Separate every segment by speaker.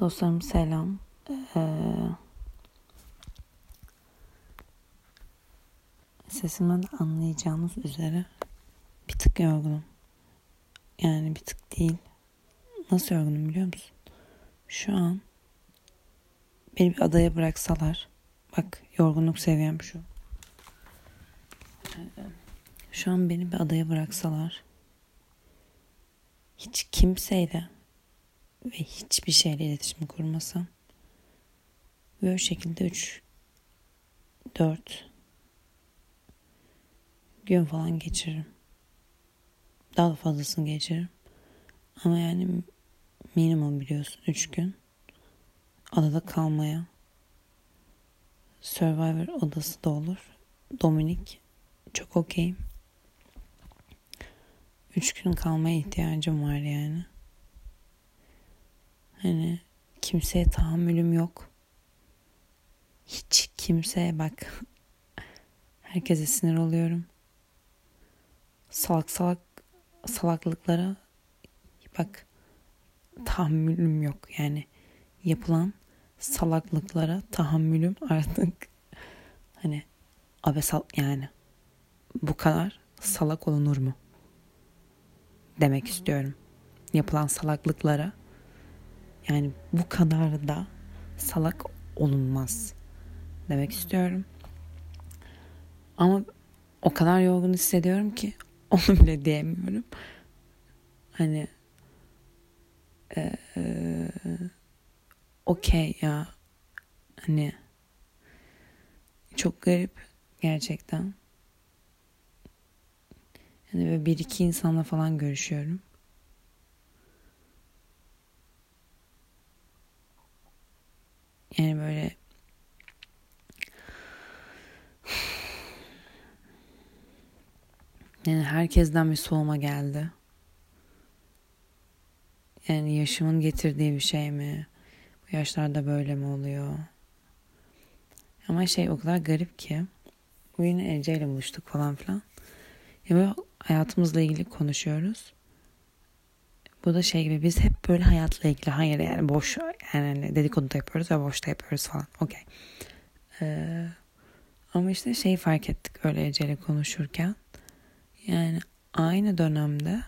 Speaker 1: Dostlarım selam. Ee, sesimden anlayacağınız üzere bir tık yorgunum. Yani bir tık değil. Nasıl yorgunum biliyor musun? Şu an beni bir adaya bıraksalar. Bak yorgunluk seviyem şu. Ee, şu an beni bir adaya bıraksalar. Hiç kimseyle ve hiçbir şeyle iletişim kurmasam ve o şekilde 3 4 gün falan geçiririm. Daha da fazlasını geçiririm. Ama yani minimum biliyorsun 3 gün adada kalmaya Survivor odası da olur. Dominik çok okeyim. Üç gün kalmaya ihtiyacım var yani. Hani kimseye tahammülüm yok. Hiç kimseye bak. Herkese sinir oluyorum. Salak salak salaklıklara bak tahammülüm yok yani yapılan salaklıklara tahammülüm artık hani abesal yani bu kadar salak olunur mu demek istiyorum yapılan salaklıklara yani bu kadar da salak olunmaz demek istiyorum. Ama o kadar yorgun hissediyorum ki onu bile diyemiyorum. Hani ee, okey ya hani çok garip gerçekten. Yani bir iki insanla falan görüşüyorum. Yani böyle yani herkesten bir soğuma geldi. Yani yaşımın getirdiği bir şey mi? Bu yaşlarda böyle mi oluyor? Ama şey o kadar garip ki bugün Ece ile buluştuk falan filan. Ya böyle hayatımızla ilgili konuşuyoruz. Bu da şey gibi biz hep böyle hayatla ilgili hayır yani boş yani hani dedikodu da yapıyoruz ve boş da yapıyoruz falan. Okey. Ee, ama işte şeyi fark ettik öyle Ece'yle konuşurken. Yani aynı dönemde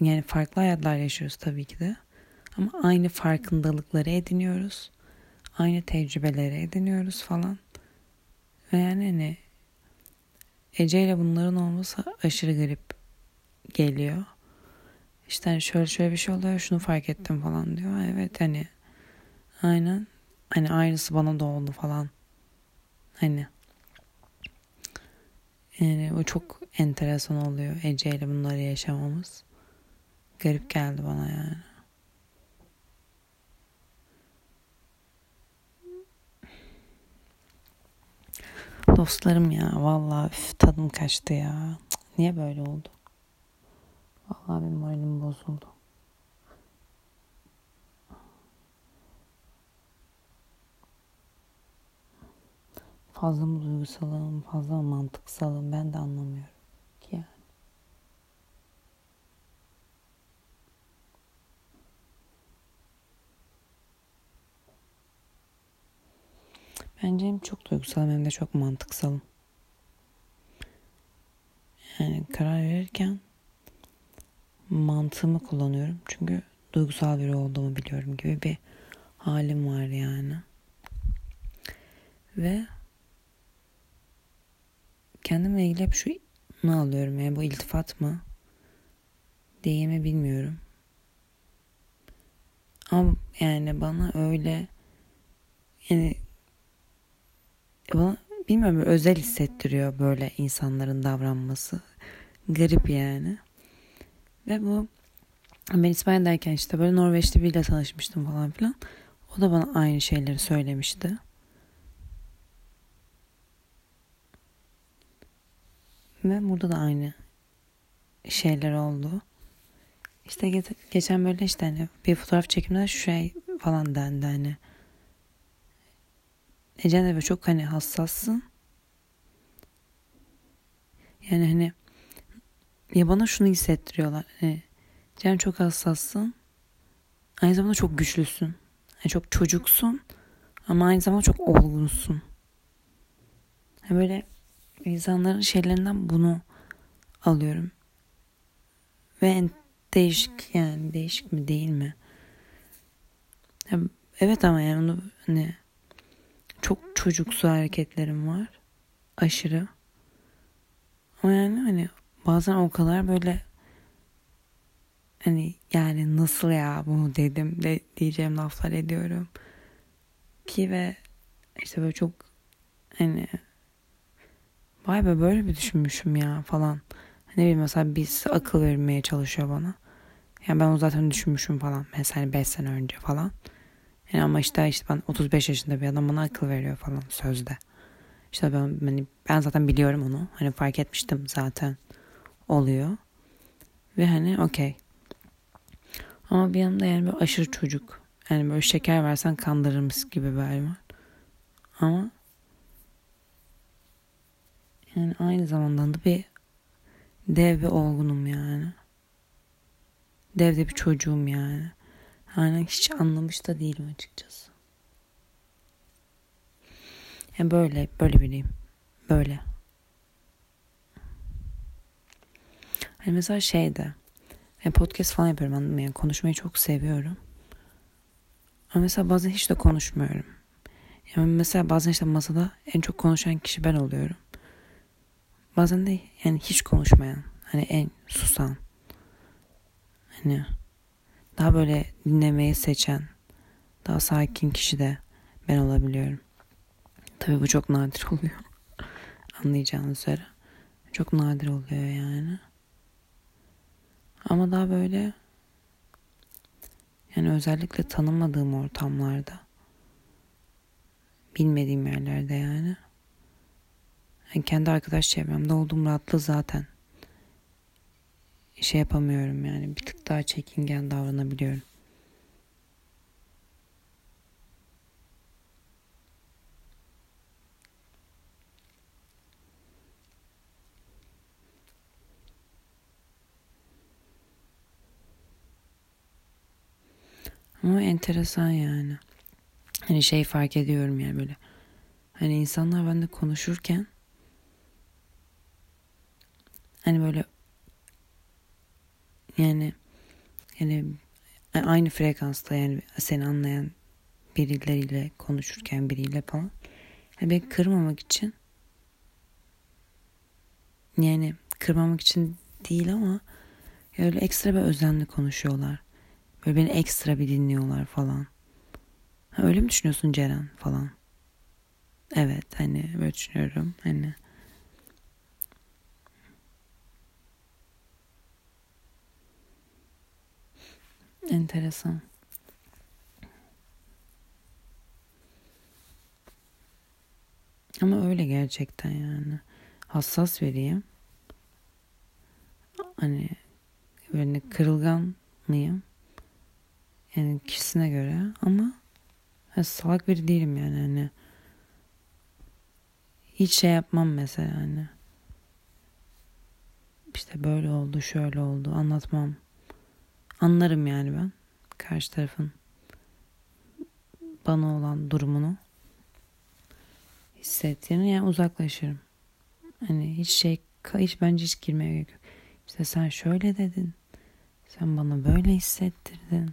Speaker 1: yani farklı hayatlar yaşıyoruz tabii ki de. Ama aynı farkındalıkları ediniyoruz. Aynı tecrübeleri ediniyoruz falan. Ve yani hani Ece ile bunların olması aşırı garip geliyor. İşte hani şöyle şöyle bir şey oluyor şunu fark ettim falan diyor. Evet hani aynen hani aynısı bana da oldu falan. Hani yani o çok enteresan oluyor Ece ile bunları yaşamamız. Garip geldi bana yani. Dostlarım ya vallahi üf, tadım kaçtı ya. Niye böyle oldu? Vallahi benim moralim bozuldu. Fazla mı duygusalım, fazla mı mantıksalım ben de anlamıyorum ki yani. Bence hem çok duygusalım hem de çok mantıksalım. Yani karar verirken mantığımı kullanıyorum. Çünkü duygusal biri olduğumu biliyorum gibi bir halim var yani. Ve kendimle ilgili hep şu ne alıyorum yani bu iltifat mı diye mi bilmiyorum. Ama yani bana öyle yani bana bilmiyorum özel hissettiriyor böyle insanların davranması. Garip yani. Ve bu ben İspanya'dayken işte böyle Norveçli biriyle tanışmıştım falan filan. O da bana aynı şeyleri söylemişti. Ve burada da aynı şeyler oldu. İşte ge- geçen böyle işte hani bir fotoğraf çekiminde şu şey falan dendi hani. Ecen de çok hani hassassın. Yani hani ya bana şunu hissettiriyorlar. Hani Cem çok hassassın aynı zamanda çok güçlüsün. Yani çok çocuksun ama aynı zamanda çok olgunsun. Yani böyle insanların şeylerinden bunu alıyorum. Ve değişik yani değişik mi değil mi? evet ama yani onu hani çok çocuksu hareketlerim var. Aşırı. Ama yani hani bazen o kadar böyle hani yani nasıl ya bunu dedim de diyeceğim laflar ediyorum ki ve işte böyle çok hani vay be böyle bir düşünmüşüm ya falan. Ne bileyim mesela biz akıl vermeye çalışıyor bana. Yani ben onu zaten düşünmüşüm falan. Mesela 5 sene önce falan. Yani ama işte işte ben 35 yaşında bir adam bana akıl veriyor falan sözde. İşte ben hani ben zaten biliyorum onu. Hani fark etmiştim zaten oluyor. Ve hani okey. Ama bir yanında yani böyle aşırı çocuk. Yani böyle şeker versen kandırırmış gibi bir var. Ama yani aynı zamanda da bir dev bir olgunum yani. Dev de bir çocuğum yani. Yani hiç anlamış da değilim açıkçası. Yani böyle, böyle biriyim. Böyle. Hani mesela şeyde yani podcast falan yapıyorum anladın mı? Yani konuşmayı çok seviyorum. Ama mesela bazen hiç de konuşmuyorum. Yani mesela bazen işte masada en çok konuşan kişi ben oluyorum. Bazen de yani hiç konuşmayan. Hani en susan. Hani daha böyle dinlemeyi seçen, daha sakin kişi de ben olabiliyorum. Tabii bu çok nadir oluyor. Anlayacağınız üzere. Çok nadir oluyor yani. Ama daha böyle yani özellikle tanımadığım ortamlarda bilmediğim yerlerde yani. yani kendi arkadaş çevremde olduğum rahatlığı zaten şey yapamıyorum yani bir tık daha çekingen davranabiliyorum. Ama enteresan yani. Hani şey fark ediyorum yani böyle. Hani insanlar bende konuşurken hani böyle yani yani aynı frekansta yani seni anlayan birileriyle konuşurken biriyle falan yani beni kırmamak için yani kırmamak için değil ama öyle ekstra bir özenli konuşuyorlar. Böyle beni ekstra bir dinliyorlar falan. Ha, öyle mi düşünüyorsun Ceren falan? Evet hani böyle düşünüyorum. Hani Enteresan. Ama öyle gerçekten yani. Hassas vereyim. Hani böyle kırılgan mıyım? Yani kişisine göre ama ya salak biri değilim yani hani. Hiç şey yapmam mesela hani. İşte böyle oldu, şöyle oldu anlatmam. Anlarım yani ben karşı tarafın bana olan durumunu hissettiğini yani uzaklaşırım. Hani hiç şey hiç bence hiç girmeye gerek yok. İşte sen şöyle dedin. Sen bana böyle hissettirdin.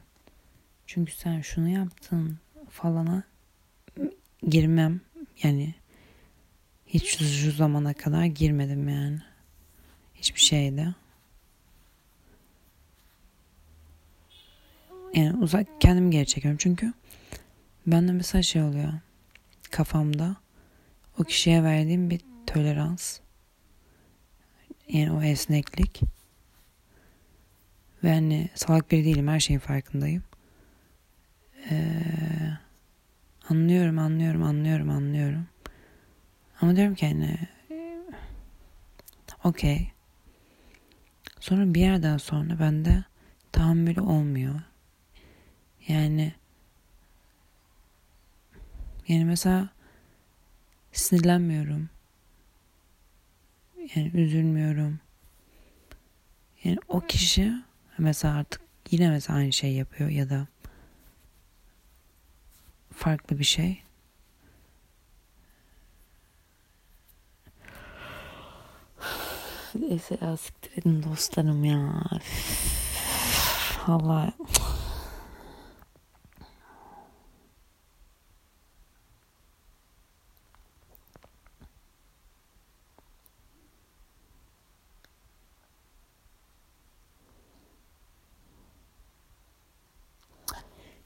Speaker 1: Çünkü sen şunu yaptın falana girmem. Yani hiç şu zamana kadar girmedim yani. Hiçbir şeyde. Yani uzak kendimi geri çekiyorum. Çünkü bende mesela şey oluyor. Kafamda o kişiye verdiğim bir tolerans. Yani o esneklik. Ve hani salak biri değilim. Her şeyin farkındayım. Ee, anlıyorum, anlıyorum, anlıyorum, anlıyorum. Ama diyorum ki hani okey. Sonra bir yerden sonra bende tahammülü olmuyor. Yani yani mesela sinirlenmiyorum. Yani üzülmüyorum. Yani o kişi mesela artık yine mesela aynı şey yapıyor ya da farklı bir şey. Neyse ya siktir edin dostlarım ya. Allah.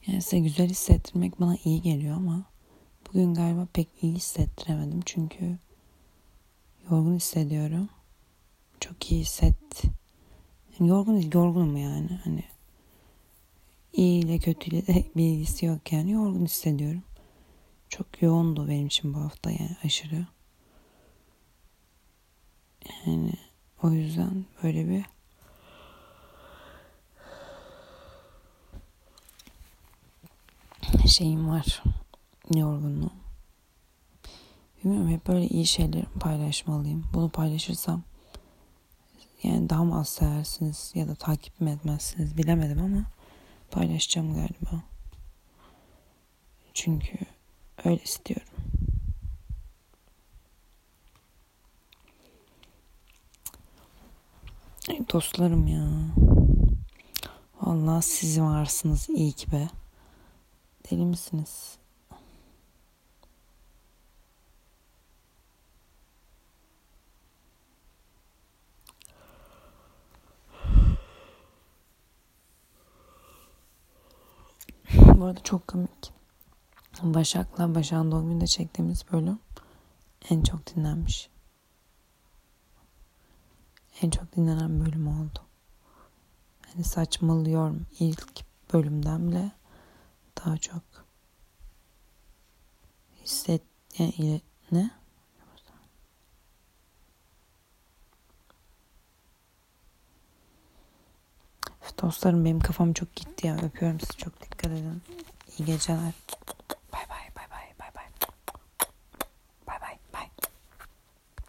Speaker 1: Yani size güzel hissettirmek bana iyi geliyor ama bugün galiba pek iyi hissettiremedim çünkü yorgun hissediyorum. Çok iyi hisset. Yani yorgun yorgunum yani. Hani iyi ile kötüyle de bir ilgisi yok yani. Yorgun hissediyorum. Çok yoğundu benim için bu hafta yani aşırı. Yani o yüzden böyle bir şeyim var. Yorgunluğum. Bilmiyorum hep böyle iyi şeyler paylaşmalıyım. Bunu paylaşırsam yani daha mı az seversiniz ya da takip mi etmezsiniz bilemedim ama paylaşacağım galiba. Çünkü öyle istiyorum. Dostlarım ya. Vallahi siz varsınız iyi ki be. Deli misiniz? Bu arada çok komik. Başak'la Başak'ın doğum gününde çektiğimiz bölüm en çok dinlenmiş. En çok dinlenen bölüm oldu. Hani saçmalıyorum ilk bölümden bile daha çok hisset yani ne? Dostlarım benim kafam çok gitti ya. Öpüyorum sizi çok dikkat edin. İyi geceler.